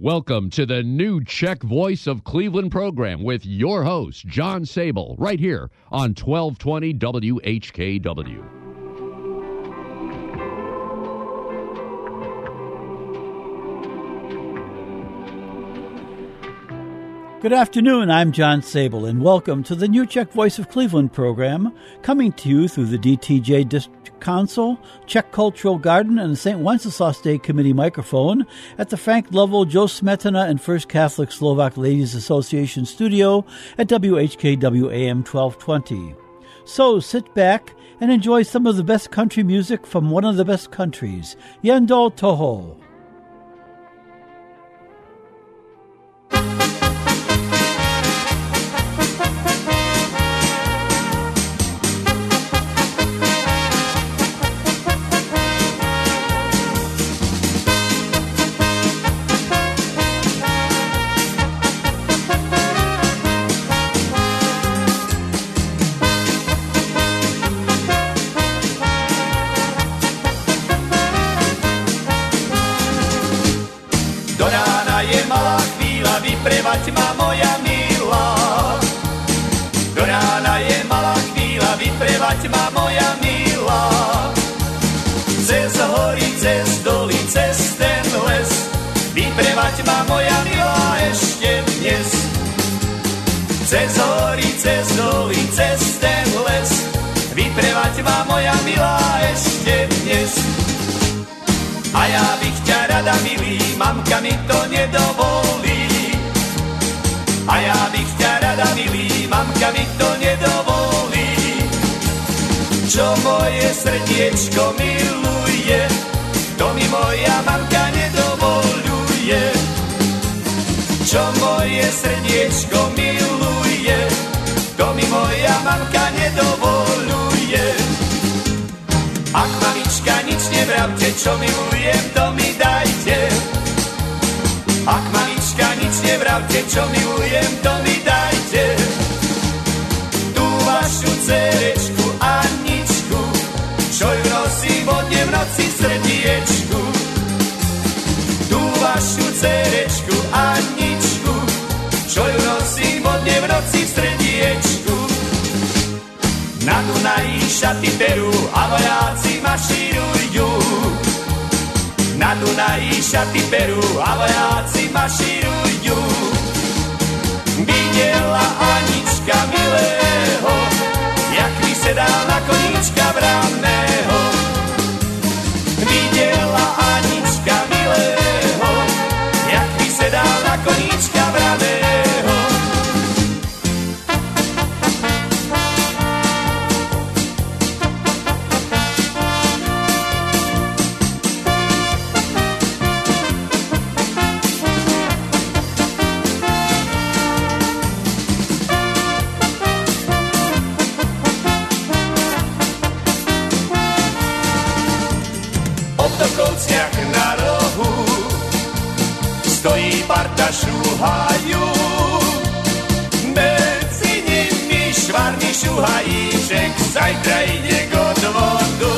Welcome to the new Czech Voice of Cleveland program with your host, John Sable, right here on 1220 WHKW. Good afternoon, I'm John Sable, and welcome to the New Czech Voice of Cleveland program, coming to you through the DTJ District Council, Czech Cultural Garden, and the St. Wenceslas Day Committee microphone at the Frank Lovell, Joe Smetana, and First Catholic Slovak Ladies Association studio at WHKW AM 1220. So sit back and enjoy some of the best country music from one of the best countries, Yendol Toho. Srdiečko miluje, to mi moja mamka nedovoluje. Čo moje srdiečko miluje, to mi moja mamka nedovoluje. Ak mamička nič nevravte, čo milujem, to mi dajte. Ak mamička nič nevravte, čo milujem, to mi dajte. Tú vašu cerečku čo ju nosím vodne v noci srdiečku. Na Dunaji šaty perú a vojáci mašírujú. Na Dunaji šaty perú a vojáci mašírujú. Viděla Anička milého, jak vysedal na koníčka braného. Viděla Anička milého, jak vysedal na koníčka braného. Švarný šúhajíček zajtra ide k odvodu.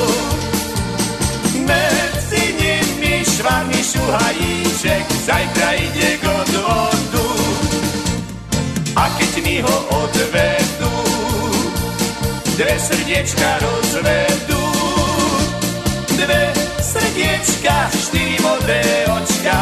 Medzi nimi švarný šúhajíček zajtra ide k odvodu. A keď mi ho odvedú, dve srdiečka rozvedú. Dve srdiečka, štyri modré očka,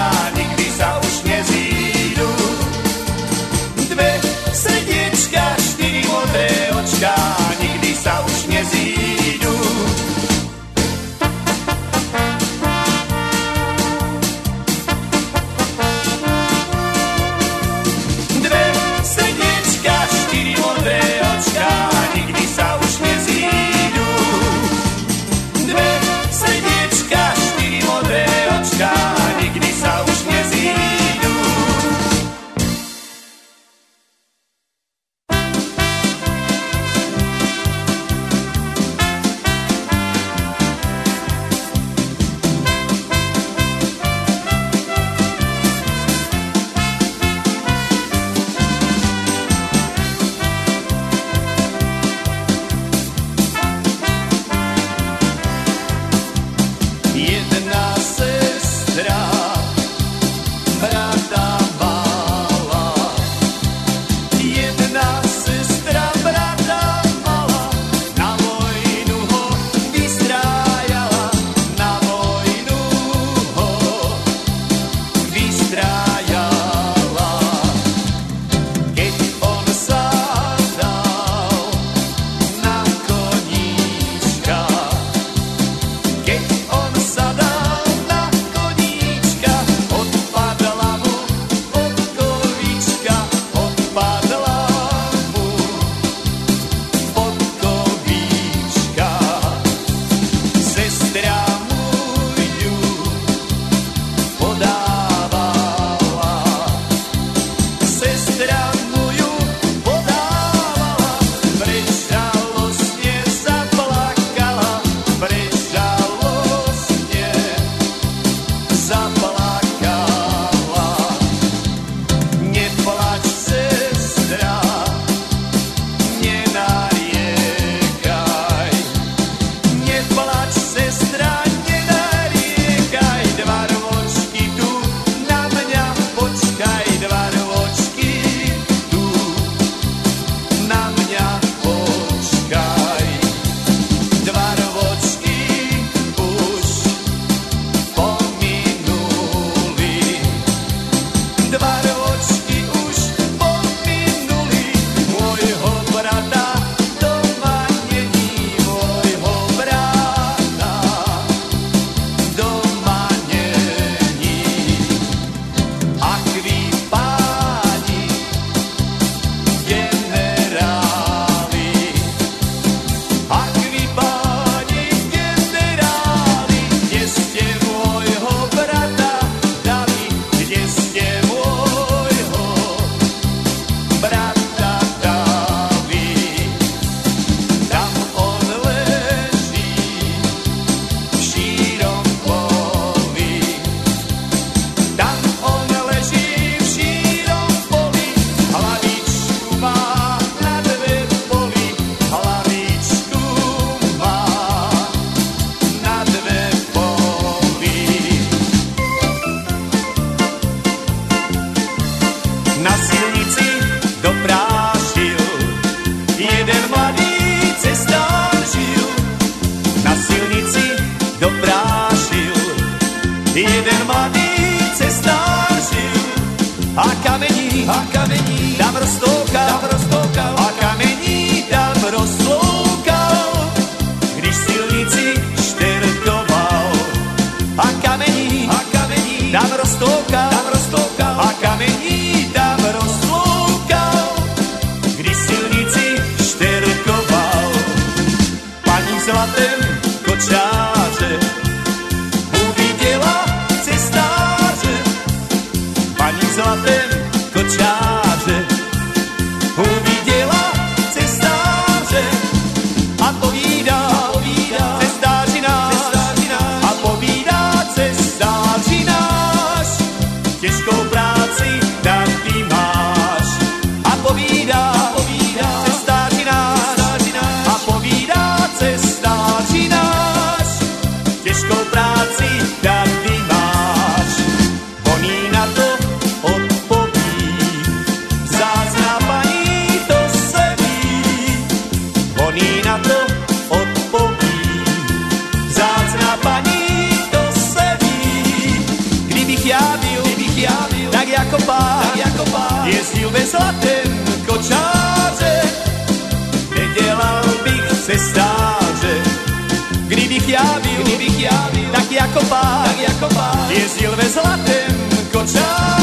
Ves la temps, koczarzem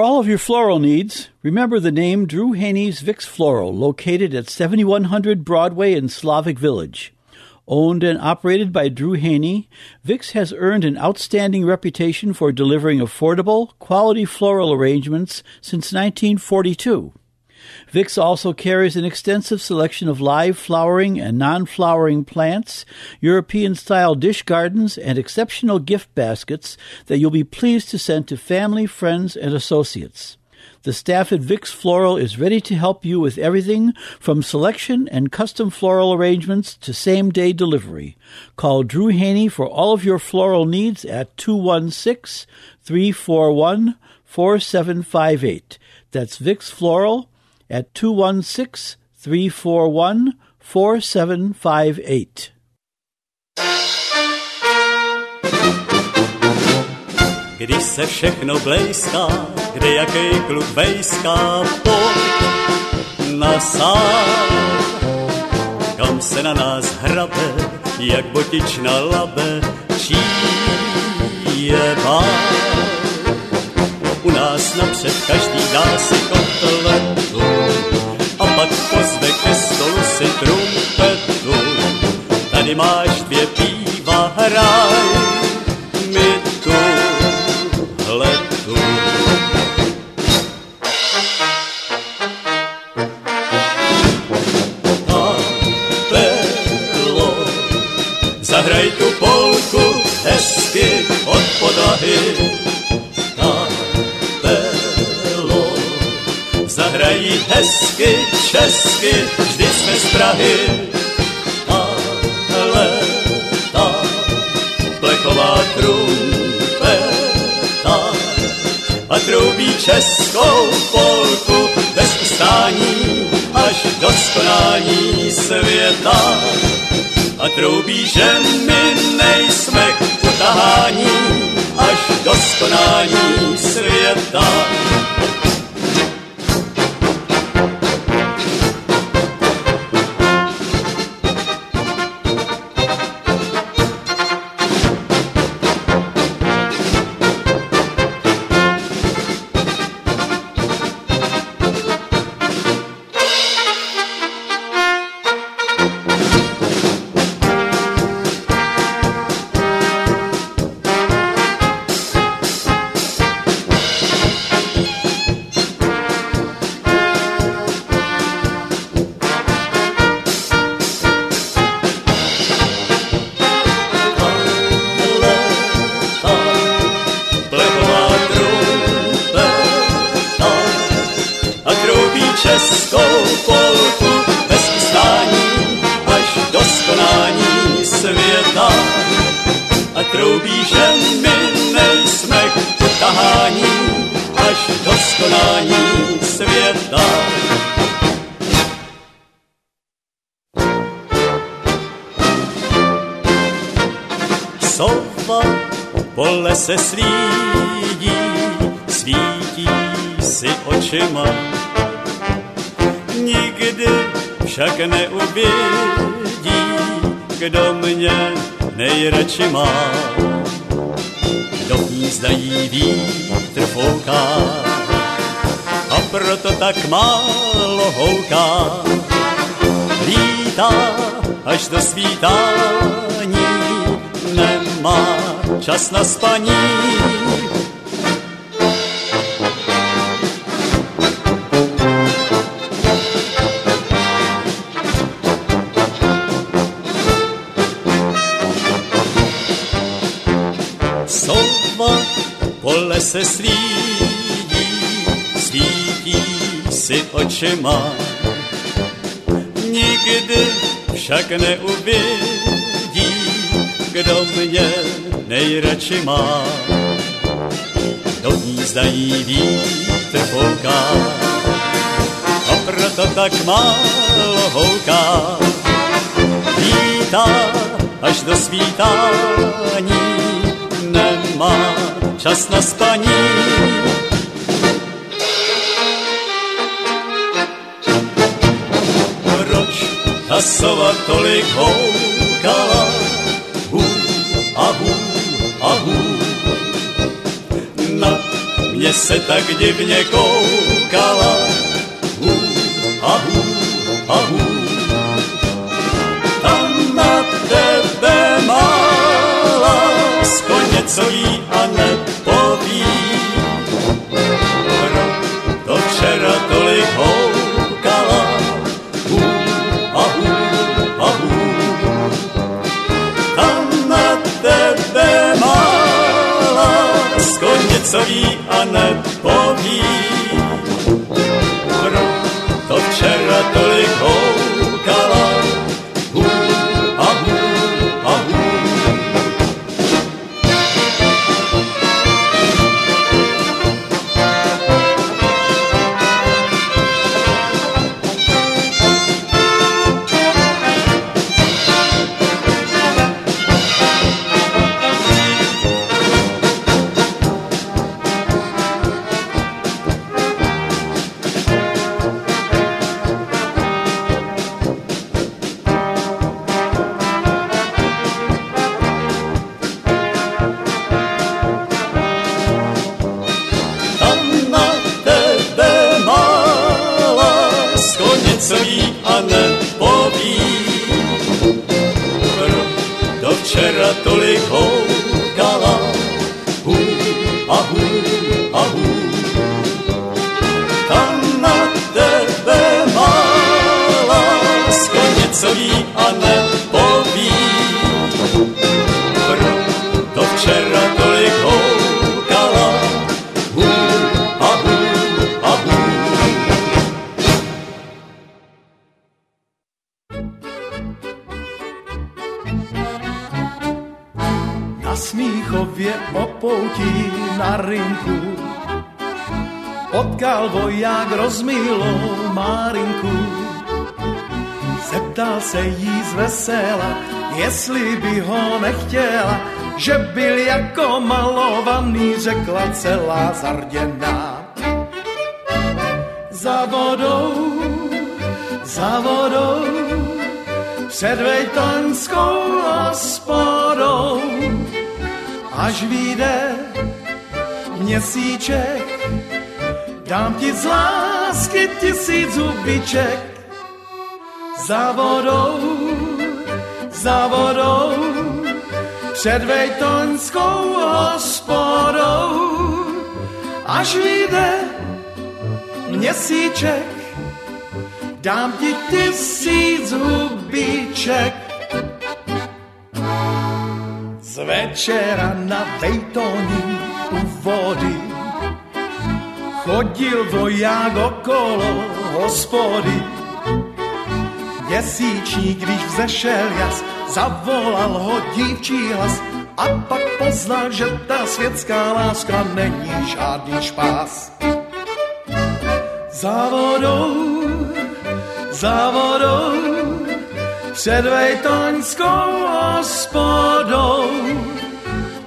all of your floral needs, remember the name Drew Haney's Vix Floral, located at 7100 Broadway in Slavic Village. Owned and operated by Drew Haney, Vix has earned an outstanding reputation for delivering affordable, quality floral arrangements since 1942. Vix also carries an extensive selection of live flowering and non flowering plants, European style dish gardens, and exceptional gift baskets that you'll be pleased to send to family, friends, and associates. The staff at Vix Floral is ready to help you with everything from selection and custom floral arrangements to same day delivery. Call Drew Haney for all of your floral needs at 216 341 4758. That's Vix Floral at 216 341 4758. Když se všechno blejská, kde jaký kluk vejská, pojď na sám. Kam se na nás hrabe, jak botič na labe, čí je pán. U nás napřed každý dá si kotletu stolu si trumpetu. Tady máš dvě píva, hraj mi tu hletu. A bylo, zahraj tu polku hezky od podlahy, zahrají hezky, česky, vždy jsme z Prahy. Ale ta plechová trumpeta a troubí českou polku bez ustání až do skonání světa. A troubí, že my nejsme k utahání až do skonání světa. Si očima. Nikdy však neuvidí, kdo mě nejradši má. Do hnízda jí vítr fouká, a proto tak málo houká. Lítá až do svítání, nemá čas na spaní. Lese slídí, svítí si očima. Nikdy však neuvidí, kdo mě nejradši má. Do hnízda jí vítr fouká a proto tak málo houká. Vítá až do svítání, nemá čas na spaní. Proč ta sova tolik houkala? Hu a hu a hů. Nad se tak divně koukala. Hu, a hu, a hu. Tam na tebe má lásko něco jí a nepoví. Sowie Anet. Márinku. Zeptal se jí z vesela, jestli by ho nechtěla Že byl jako malovaný, řekla celá zarděná. Za vodou, za vodou před vejtoňskou hospodou, až vyjde měsíček, dám ti z lásky tisíc hubiček. Za vodou, za vodou, před vejtoňskou hospodou, až vyjde měsíček, dám ti tisíc hubiček. Z večera na Vejtoni u vody chodil voják okolo hospody. Měsíčník, když vzešel jas, zavolal ho dívčí hlas a pak poznal, že ta světská láska není žádný špás. Za vodou za vodou před vejtoňskou hospodou,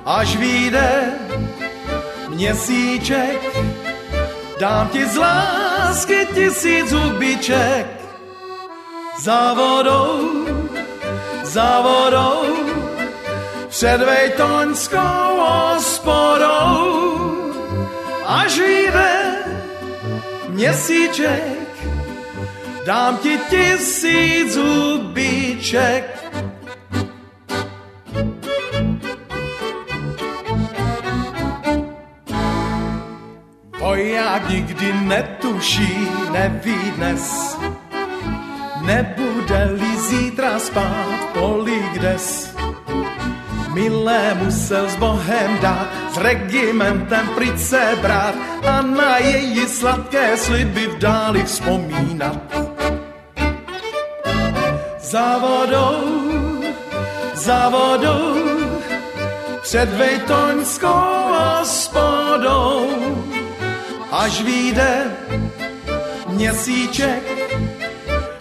až vyjde měsíček, dám ti z lásky tisíc hubiček. Za vodou, za vodou, před vejtoňskou hospodou, až vyjde měsíček, dám ti tisíc hubiček. Nikdy netuší, neví dnes, nebude-li zítra spát kolik des. Milé musel s Bohem dát, s regimentem pryč se brát a na její sladké sliby v dáli vzpomínat. Za vodou, za vodou, před vejtoňskou hospodou, až vyjde měsíček,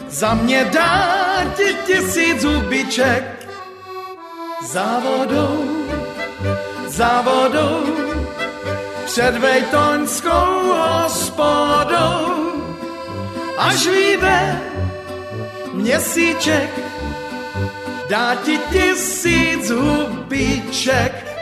za mě dá ti tisíc hubiček. Za vodou, před vejtoňskou hospodou, až vyjde měsíček, dá ti tisíc hubiček.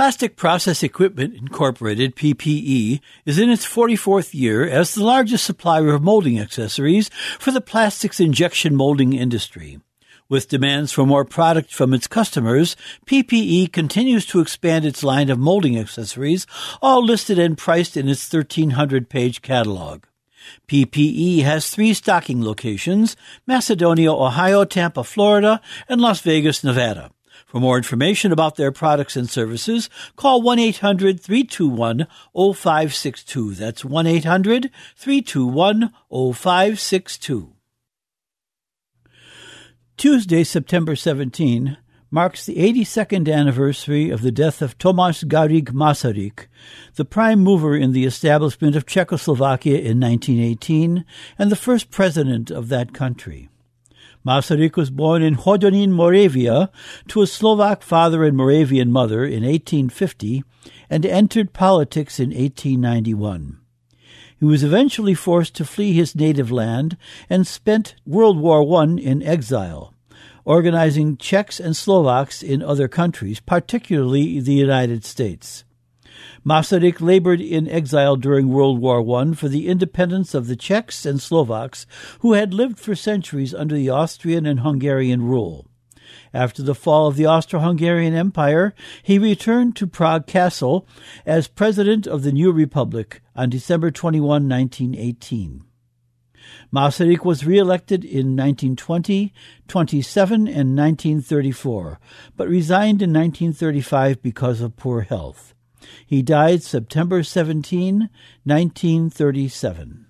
Plastic Process Equipment Incorporated, PPE, is in its 44th year as the largest supplier of molding accessories for the plastics injection molding industry. With demands for more product from its customers, PPE continues to expand its line of molding accessories, all listed and priced in its 1300 page catalog. PPE has three stocking locations Macedonia, Ohio, Tampa, Florida, and Las Vegas, Nevada. For more information about their products and services, call 1-800-321-0562. That's 1-800-321-0562. Tuesday, September 17, marks the 82nd anniversary of the death of Tomáš Garrigue Masaryk, the prime mover in the establishment of Czechoslovakia in 1918 and the first president of that country. Masaryk was born in Hodonín, Moravia, to a Slovak father and Moravian mother in 1850 and entered politics in 1891. He was eventually forced to flee his native land and spent World War I in exile, organizing Czechs and Slovaks in other countries, particularly the United States. Masaryk labored in exile during World War I for the independence of the Czechs and Slovaks who had lived for centuries under the Austrian and Hungarian rule. After the fall of the Austro-Hungarian Empire, he returned to Prague Castle as president of the new republic on December 21, 1918. Masaryk was re-elected in 1920, 27, and 1934, but resigned in 1935 because of poor health. He died September 17, 1937.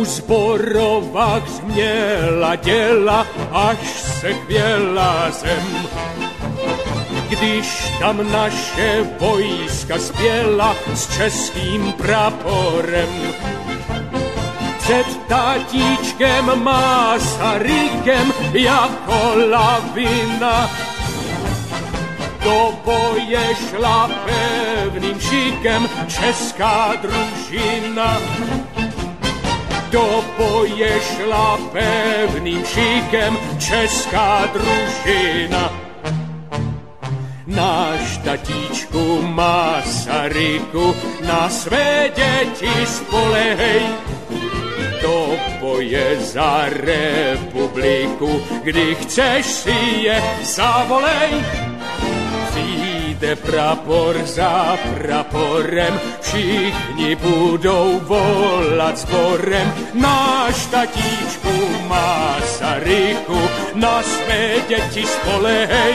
U zborovách změla děla, až se chvěla zem. Když tam naše vojska spěla s českým praporem, před tatíčkem Masarykem jako lavina. Do boje šla pevným šikem česká družina. Do boje šla pevným šikem česká družina. Náš tatíčku Masaryku na své děti spolehej, do boje za republiku, kdy chceš si je zavolej. Přijde prapor za praporem, všichni budou volat sborem. Náš tatíčku Masaryku, na své děti spolehej.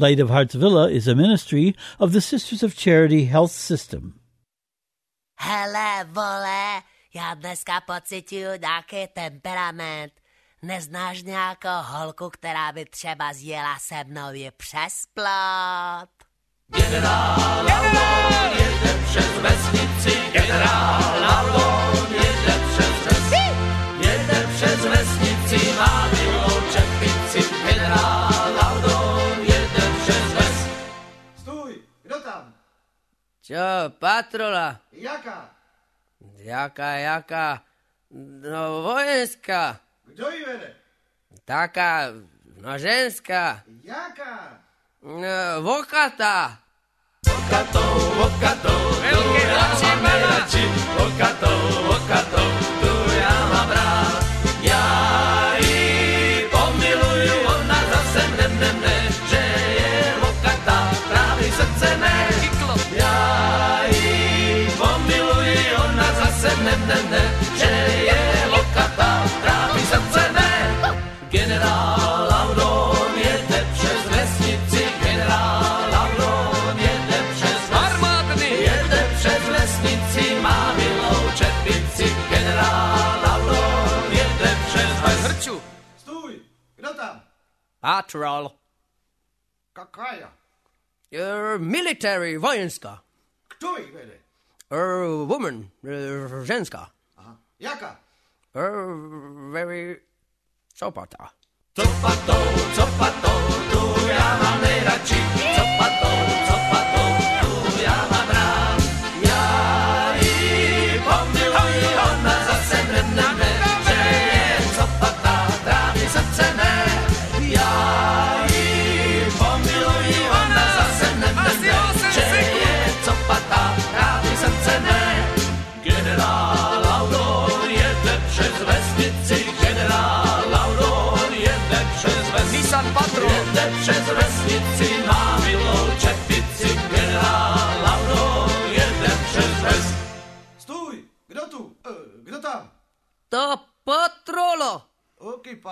Light of Hearts Villa is a ministry of the Sisters of Charity Health System. Hele, vole, já dneska pocituju nějaký temperament. Neznáš nějakou holku, která by třeba zjela se mnou je přes plot? Generál Laudon jede přes vesnici, patrola? Jaká? Jaká, jaká? No, vojenská. Kdo ji vede? Taká, no, ženská. Jaká? No, vokatá. Okatou, okatou, tu já mám nejradši, okatou, After all, Какая? Er, military, воинская. Кто вели? Er, woman, er, женская. Яка? Er, very sopata. Zopato, zopato, tuya manera chi. Zopato, zopato, tuya manera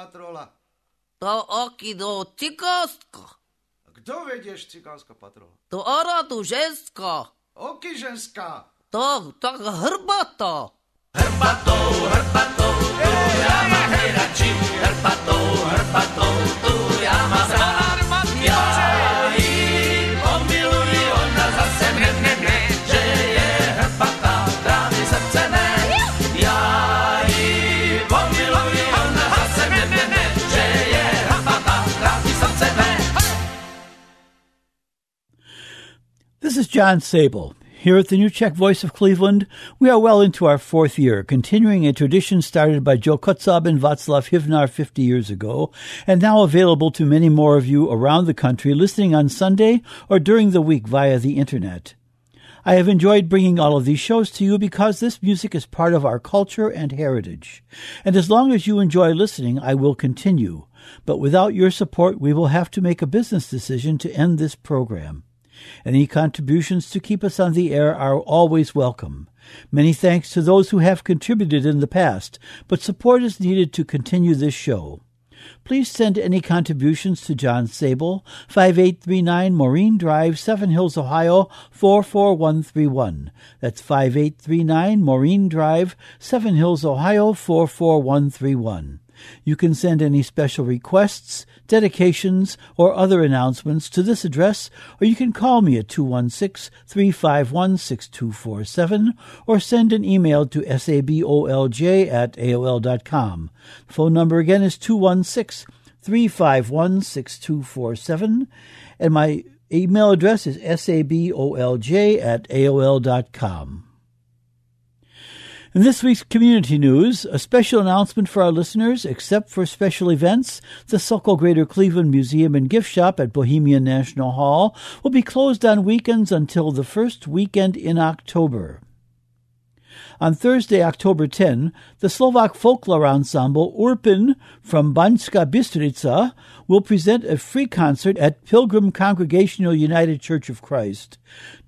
patrola. To oki do cikostka. Kdo věděš, cikánská patrola? To aradu ženska. Oky ženská. To tak hrbato. Hrbatou, hrbatou, tu já mám nejradši, hrbatou, hrbatou, tu já mám rád. This is John Sable. Here at the New Czech Voice of Cleveland, we are well into our fourth year, continuing a tradition started by Joe Kutzab and Václav Hivnar 50 years ago, and now available to many more of you around the country listening on Sunday or during the week via the Internet. I have enjoyed bringing all of these shows to you because this music is part of our culture and heritage. And as long as you enjoy listening, I will continue. But without your support, we will have to make a business decision to end this program. Any contributions to keep us on the air are always welcome. Many thanks to those who have contributed in the past, but support is needed to continue this show. Please send any contributions to John Sable, 5839 Maureen Drive, Seven Hills, Ohio 44131. That's 5839 Maureen Drive, Seven Hills, Ohio 44131. You can send any special requests, dedications, or other announcements to this address, or you can call me at 216 351 6247 or send an email to sabolj at aol.com. Phone number again is 216 351 6247, and my email address is sabolj at aol.com. In this week's community news, a special announcement for our listeners, except for special events, the Sokol Greater Cleveland Museum and Gift Shop at Bohemian National Hall will be closed on weekends until the first weekend in October. On Thursday, October 10, the Slovak folklore ensemble Urpin from Banska Bystrica will present a free concert at Pilgrim Congregational United Church of Christ,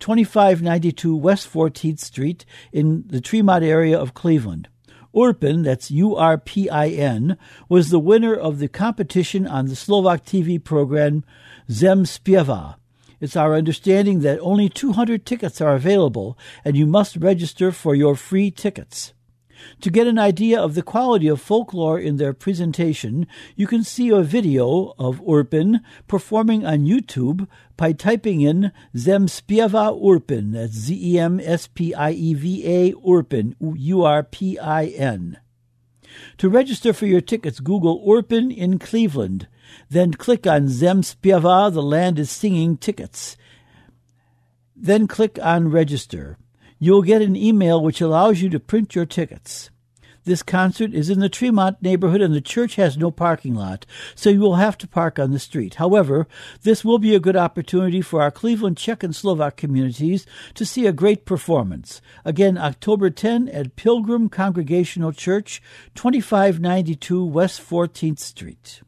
2592 West 14th Street in the Tremont area of Cleveland. Urpin, that's U-R-P-I-N, was the winner of the competition on the Slovak TV program Zem Spieva. It's our understanding that only 200 tickets are available and you must register for your free tickets. To get an idea of the quality of folklore in their presentation, you can see a video of Urpin performing on YouTube by typing in Zemspieva Urpin, that's Z-E-M-S-P-I-E-V-A Urpin, U-R-P-I-N. To register for your tickets, Google Urpin in Cleveland. Then click on Zemspieva, the land is singing tickets. Then click on register. You'll get an email which allows you to print your tickets. This concert is in the Tremont neighborhood and the church has no parking lot, so you will have to park on the street. However, this will be a good opportunity for our Cleveland Czech and Slovak communities to see a great performance. Again, October 10 at Pilgrim Congregational Church, 2592 West 14th Street.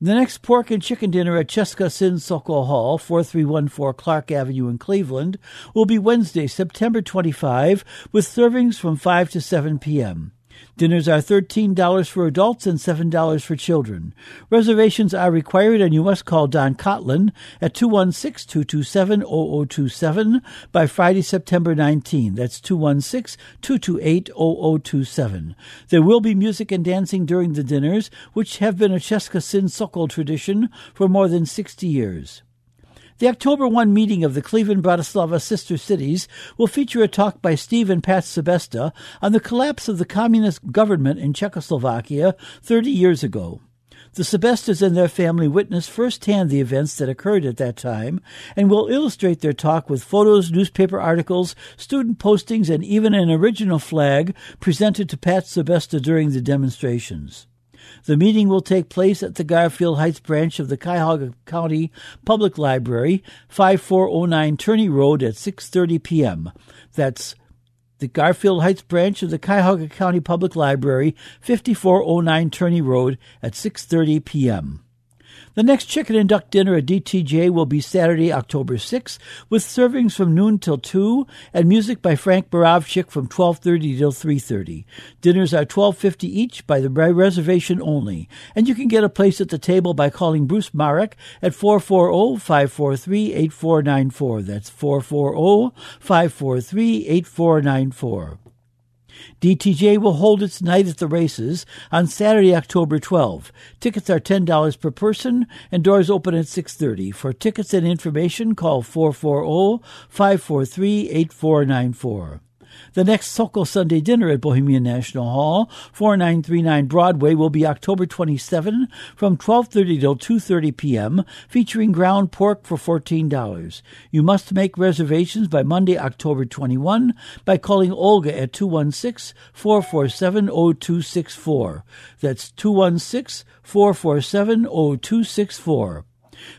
The next pork and chicken dinner at Cheska Sin Sokol Hall, 4314 Clark Avenue in Cleveland, will be Wednesday, September 25, with servings from 5 to 7 p.m. Dinners are $13 for adults and $7 for children. Reservations are required and you must call Don Cotlin at 216-227-0027 by Friday, September 19. That's 216-228-0027. There will be music and dancing during the dinners, which have been a Cheska Sin Sokol tradition for more than 60 years. The October 1 meeting of the Cleveland Bratislava Sister Cities will feature a talk by Steve and Pat Sebesta on the collapse of the communist government in Czechoslovakia 30 years ago. The Sebestas and their family witnessed firsthand the events that occurred at that time and will illustrate their talk with photos, newspaper articles, student postings, and even an original flag presented to Pat Sebesta during the demonstrations. The meeting will take place at the Garfield Heights branch of the Cuyahoga County Public Library, 5409 Turney Road at 6:30 p.m. That's the Garfield Heights branch of the Cuyahoga County Public Library, 5409 Turney Road at 6:30 p.m. The next chicken and duck dinner at DTJ will be Saturday, October 6th, with servings from noon till 2 and music by Frank Borovchik from 12:30 till 3:30. Dinners are 12.50 each by the by reservation only, and you can get a place at the table by calling Bruce Marek at 440-543-8494. That's 440-543-8494. DTJ will hold its night at the races on Saturday, October 12. Tickets are $10 per person and doors open at 6:30. For tickets and information, call 440-543-8494. The next Sokol Sunday dinner at Bohemian National Hall, 4939 Broadway, will be October 27 from 12:30 till 2:30 p.m., featuring ground pork for $14. You must make reservations by Monday, October 21 by calling Olga at 216-447-0264. That's 216-447-0264.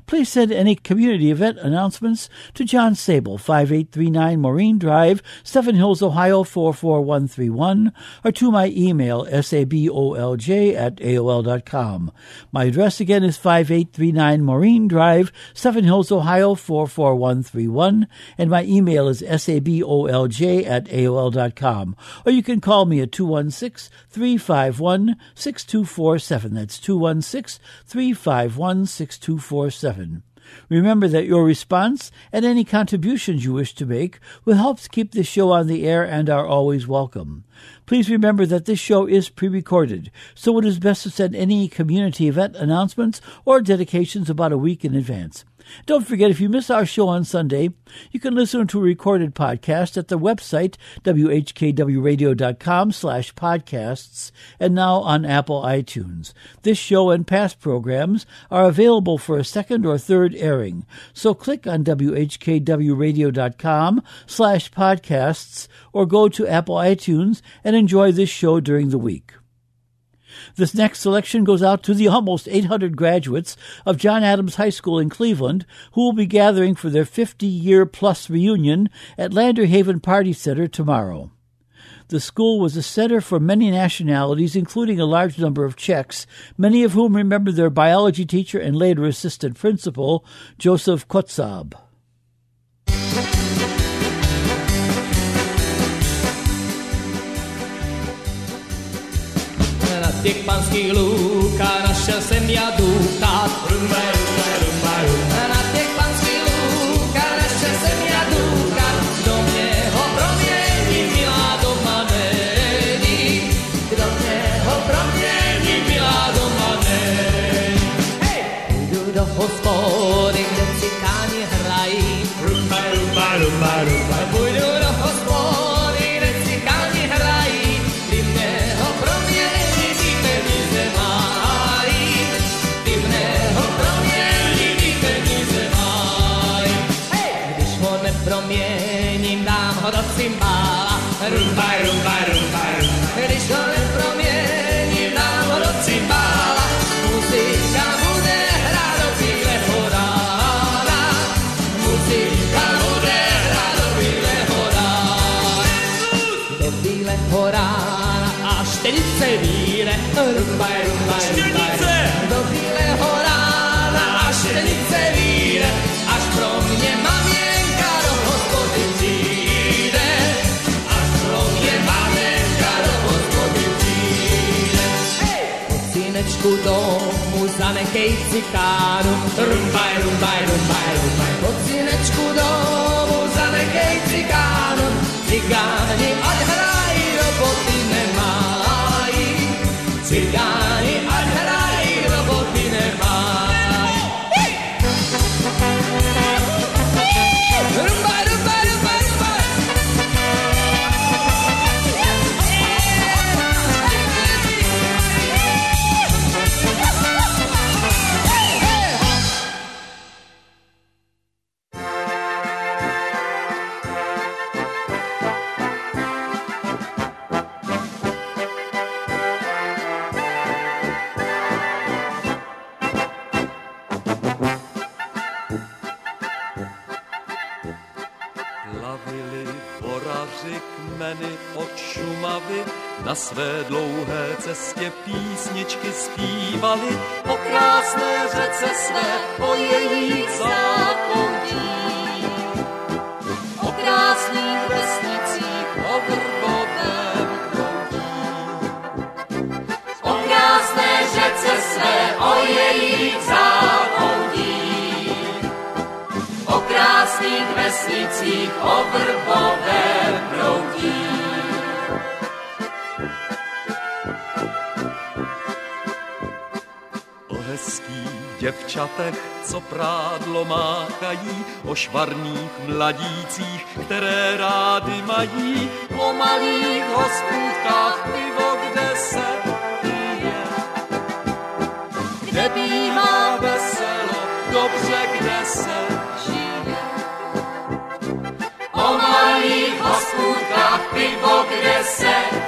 Please send any community event announcements to John Sable, 5839 Maureen Drive, Seven Hills, Ohio 44131, or to my email, sabolj at aol.com. My address again is 5839 Maureen Drive, Seven Hills, Ohio 44131, and my email is sabolj at aol.com. Or you can call me at 216 351 6247. That's 216 351 6247. Remember that your response and any contributions you wish to make will help keep this show on the air and are always welcome. Please remember that this show is pre-recorded, so it is best to send any community event announcements or dedications about a week in advance. Don't forget, if you miss our show on Sunday, you can listen to a recorded podcast at the website, whkwradio.com slash podcasts, and now on Apple iTunes. This show and past programs are available for a second or third airing, so click on whkwradio.com slash podcasts or go to Apple iTunes and enjoy this show during the week. This next selection goes out to the almost 800 graduates of John Adams High School in Cleveland who will be gathering for their 50 year plus reunion at Lander Haven Party Center tomorrow. The school was a center for many nationalities, including a large number of Czechs, many of whom remember their biology teacher and later assistant principal, Joseph Kotzab. Těch panských lůkách našel jsem já důkat. Rumba, rumba, rumba, rumba. Na těch panských lůkách našel jsem já důkat. Kdo mě ho promění, milá doma není. Kdo mě ho promění, milá doma není. Hej! Jdu do hospody, víre. Rumba, rumba, rumba. Do bílého rána víre. Až pro mě maměnka do hospody přijde. Až pro mě maměnka do hospody přijde. Hej! Od synečku domů zanechej cikánu. Rumbaj, rumbaj, rumbaj, rumbaj. Od synečku domů zanechej cikánu. Cigáni, ať hrají, O hezkých děvčatech, co prádlo máchají, o švarných mladících, které rády mají, o malých hospůdkách pivo, kde se pije, kde bývá veselo, dobře, kde se žije. O malých hospůdkách pivo, kde se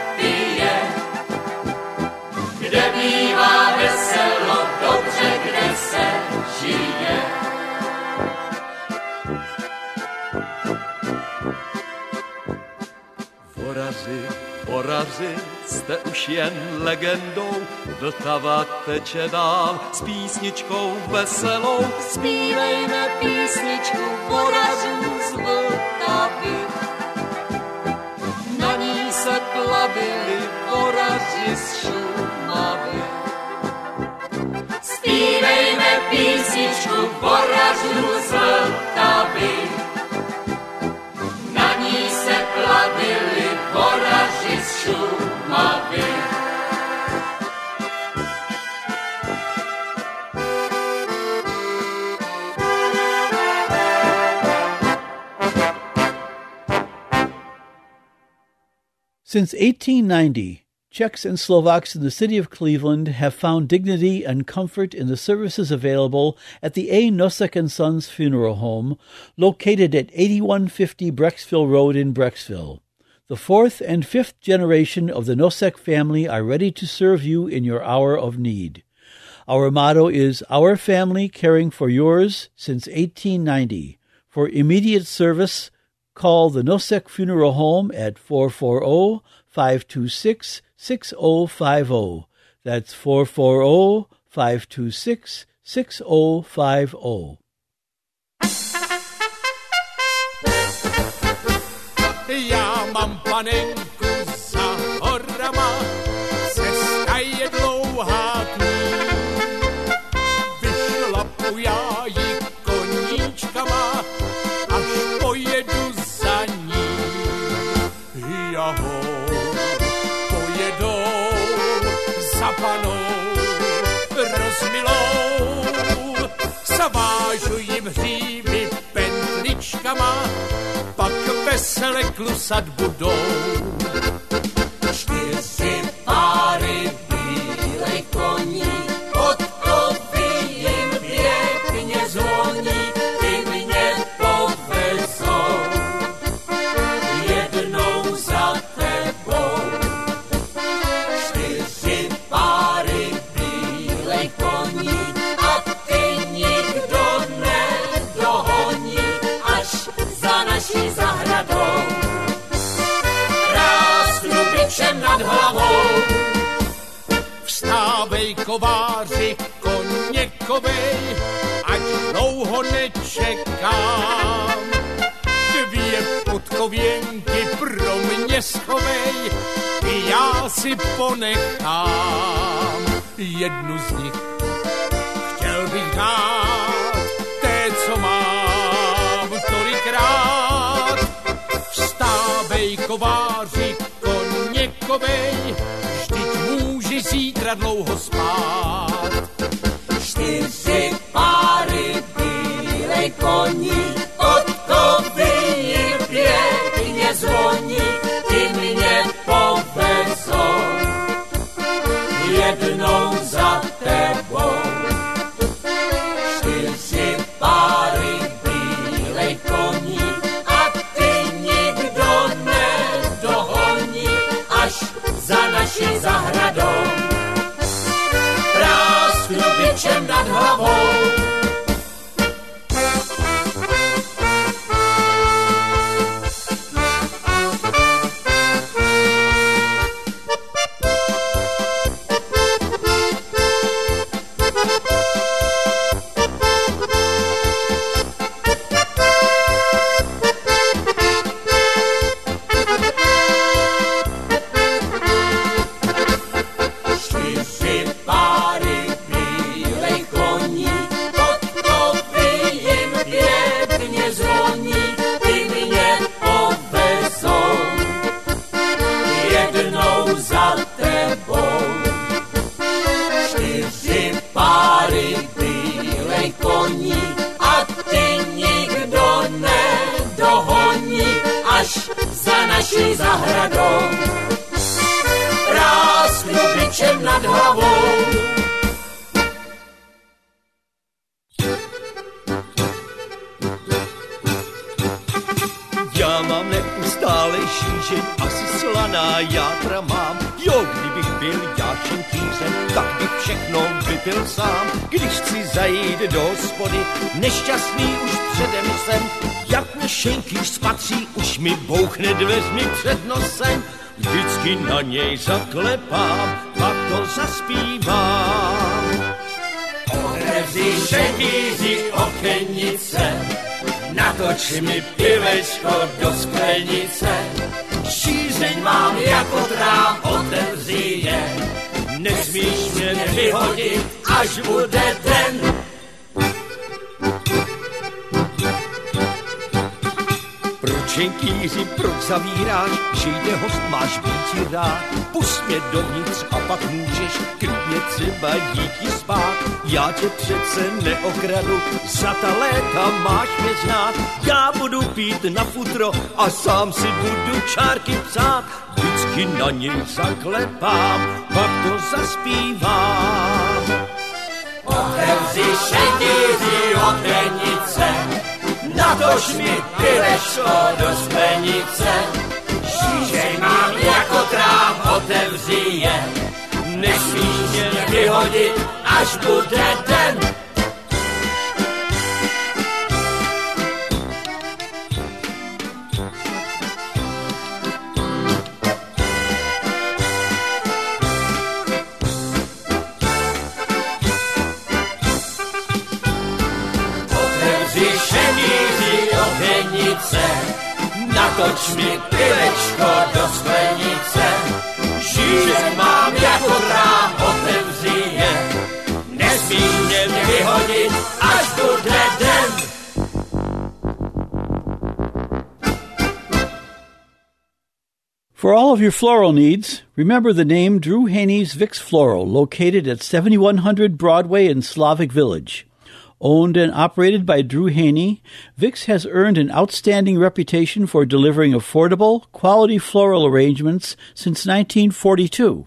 Oraři, oraři, jste už jen legendou, Vltava teče dál s písničkou veselou. Zpívejme písničku poražů z Vltavy. Na ní se plavili poraži z Šumavy. Zpívejme písničku poražů z Vltavy. Since 1890, Czechs and Slovaks in the city of Cleveland have found dignity and comfort in the services available at the A. Nosek and Sons Funeral Home, located at 8150 Brecksville Road in Brecksville. The fourth and fifth generation of the Nosek family are ready to serve you in your hour of need. Our motto is Our Family Caring for Yours since 1890. For immediate service, call the Nosek Funeral Home at 440 526 6050. That's 440 526 6050. Já mám panenku zavážu jim hřívy pentličkama, pak vesele klusat budou. Čtyři Kováři koněkovej, ať dlouho nečekám. Dvě podkověnky pro mě schovej, i já si ponechám. Jednu z nich chtěl bych dát, té, co mám tolikrát. Vstávej kováři koněkovej, vždyť může zítra dlouho spát. Čtyři páry bílej koní, podkovy jim pěkně zvoní, ty mě povezou. Jednou neustále šířeň, asi slaná játra mám. Jo, kdybych byl jášem kýřem, tak bych všechno vypil sám. Když chci zajít do hospody, nešťastný už předem jsem, jak mě šejkýř spatří, už mi bouchne dveřmi před nosem. Vždycky na něj zaklepám, pak to zaspívám. Otevři šejkýři okenice, natoč mi pivečko do sklenice. Šířeň mám jako trám, otevři je, nesmíš mě vyhodit, až bude den. Proč jenkýři, proč zavíráš, že jde host, máš být rád. Pust mě dovnitř a pak můžeš klidně třeba díky spát. Já tě přece neokradu, za ta léta máš mě znát. Já budu pít na futro a sám si budu čárky psát. Vždycky na něj zaklepám, pak to zaspívám. Otevři šetíři okenice, natož mi pivečko do sklenice. Šířej mám jako trám, otevři je, nesmíš mě vyhodit, až bude den. do mam potem Nie aż For all of your floral needs, remember the name Drew Haney's Vix Floral, located at 7100 Broadway in Slavic Village. Owned and operated by Drew Haney, Vix has earned an outstanding reputation for delivering affordable, quality floral arrangements since 1942.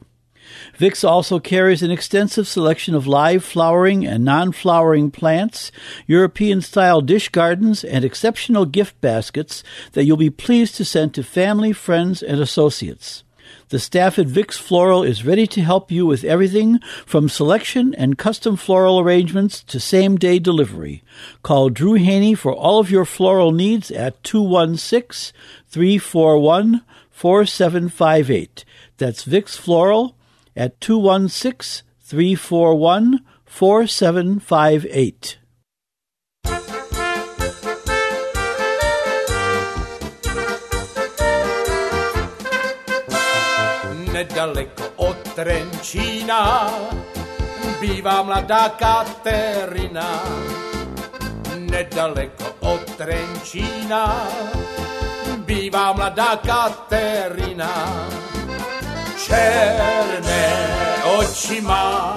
Vix also carries an extensive selection of live flowering and non flowering plants, European style dish gardens, and exceptional gift baskets that you'll be pleased to send to family, friends, and associates. The staff at Vix Floral is ready to help you with everything from selection and custom floral arrangements to same day delivery. Call Drew Haney for all of your floral needs at 216 341 4758. That's Vix Floral at 216 341 4758. Nedaleko od Trenčína bývá mladá Katerina. Nedaleko od Trenčína bývá mladá Katerina. Černé oči má,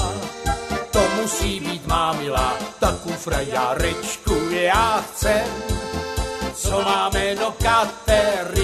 to musí být má milá, taku frajarečku já chcem, co má jméno Katerina.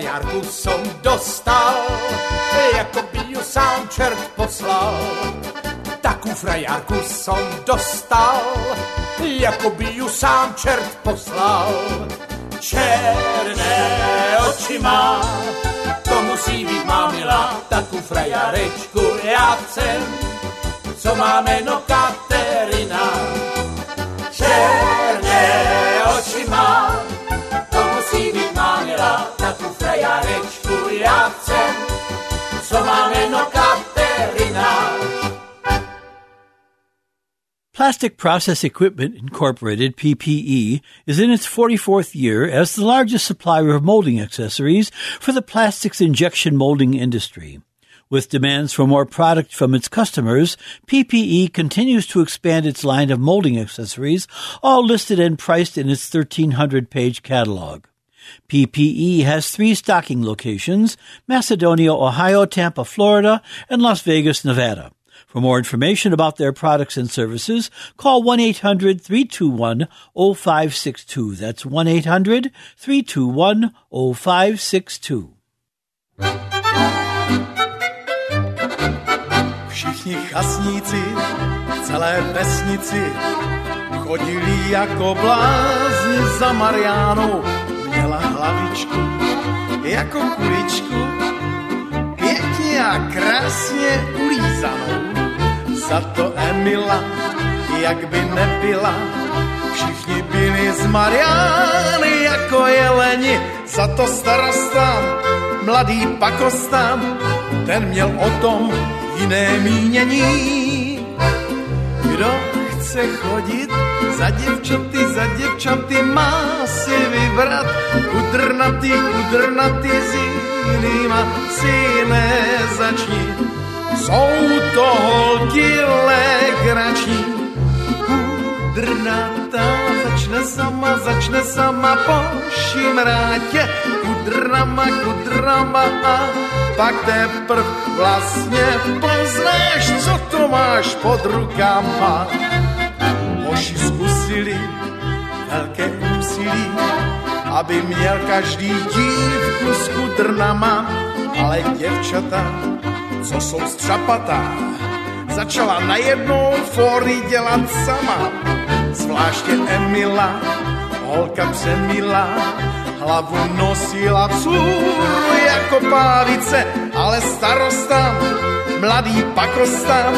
Frajarku som dostal, jako by ju sám čert poslal. Taku frajarku som dostal, jako by ju sám čert poslal. Černé oči má, to musí být má milá, taku frajarečku já chcem, co má jméno Katerina. Černé oči má, Plastic Process Equipment Incorporated, PPE, is in its 44th year as the largest supplier of molding accessories for the plastics injection molding industry. With demands for more product from its customers, PPE continues to expand its line of molding accessories, all listed and priced in its 1300 page catalog. PPE has three stocking locations Macedonia, Ohio, Tampa, Florida, and Las Vegas, Nevada. For more information about their products and services, call 1 800 321 0562. That's 1 800 321 0562. Všichni chasníci v celé vesnici chodili jako blázni za Mariánou. Měla hlavičku jako kuličku, pěkně a krásně ulízanou. Za to Emila, jak by nebyla, všichni byli z Mariány jako jeleni. Za to starosta, mladý pakosta, ten měl o tom jiné mínění. Kdo chce chodit za děvčaty, za děvčaty má si vybrat kudrnatý, kudrnatý s jinýma si nezačni. Jsou to holky legrační, kudrnatá začne sama, začne sama po šimrátě, kudrama, kudrama a pak teprv vlastně poznáš, co to máš pod rukama. Zkusili velké úsilí, aby měl každý dívku s kudrnama, ale děvčata, co jsou střapatá, začala najednou fory dělat sama. Zvláště Emila, holka přemila, hlavu nosila cůru jako pávice, ale starosta, mladý pakosta,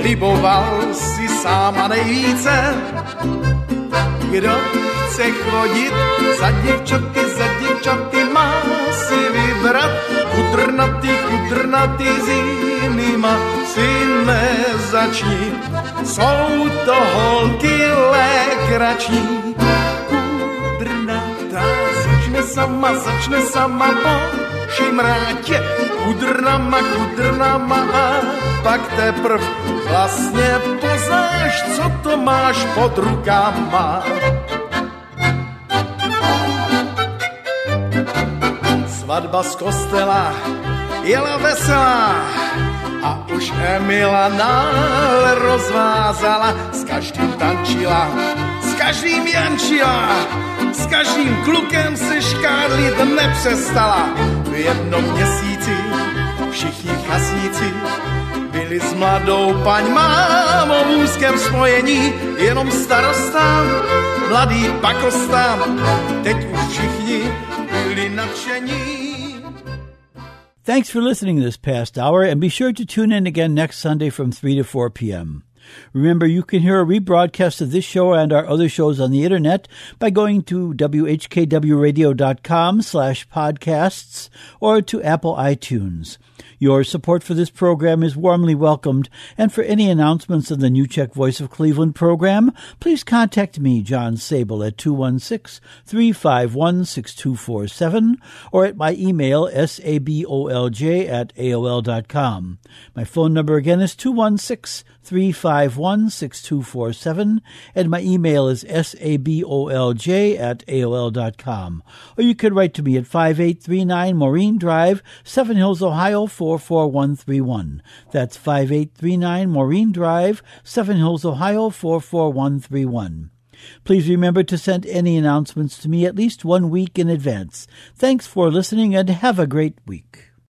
liboval si sám a nejvíce. Kdo chce chodit za děvčaty, za děvčaty má si vybrat kudrnatý, kudrnatý s jinýma si nezačni. Jsou to holky lékrační, kudrnatá začne sama, začne sama po šimrátě, kudrnama, kudrnama a pak teprv vlastně poznáš, co to máš pod rukama. Svatba z kostela jela veselá a už Emila nále rozvázala, s každým tančila, s každým jančila, s každým klukem se škádlit nepřestala. V jednom měsíci všichni chasníci byli s mladou paň mámou v úzkém spojení, jenom starosta, mladý pakosta, teď už všichni byli nadšení. Thanks for listening this past hour, and be sure to tune in again next Sunday from 3 to 4 p.m. Remember, you can hear a rebroadcast of this show and our other shows on the internet by going to whkwradio.com slash podcasts or to Apple iTunes. Your support for this program is warmly welcomed, and for any announcements of the New Czech Voice of Cleveland program, please contact me, John Sable, at 216-351-6247 or at my email, sabolj at aol.com. My phone number again is 216 351 6247, and my email is sabolj at aol.com. Or you could write to me at 5839 Maureen Drive, Seven Hills, Ohio 44131. That's 5839 Maureen Drive, Seven Hills, Ohio 44131. Please remember to send any announcements to me at least one week in advance. Thanks for listening and have a great week.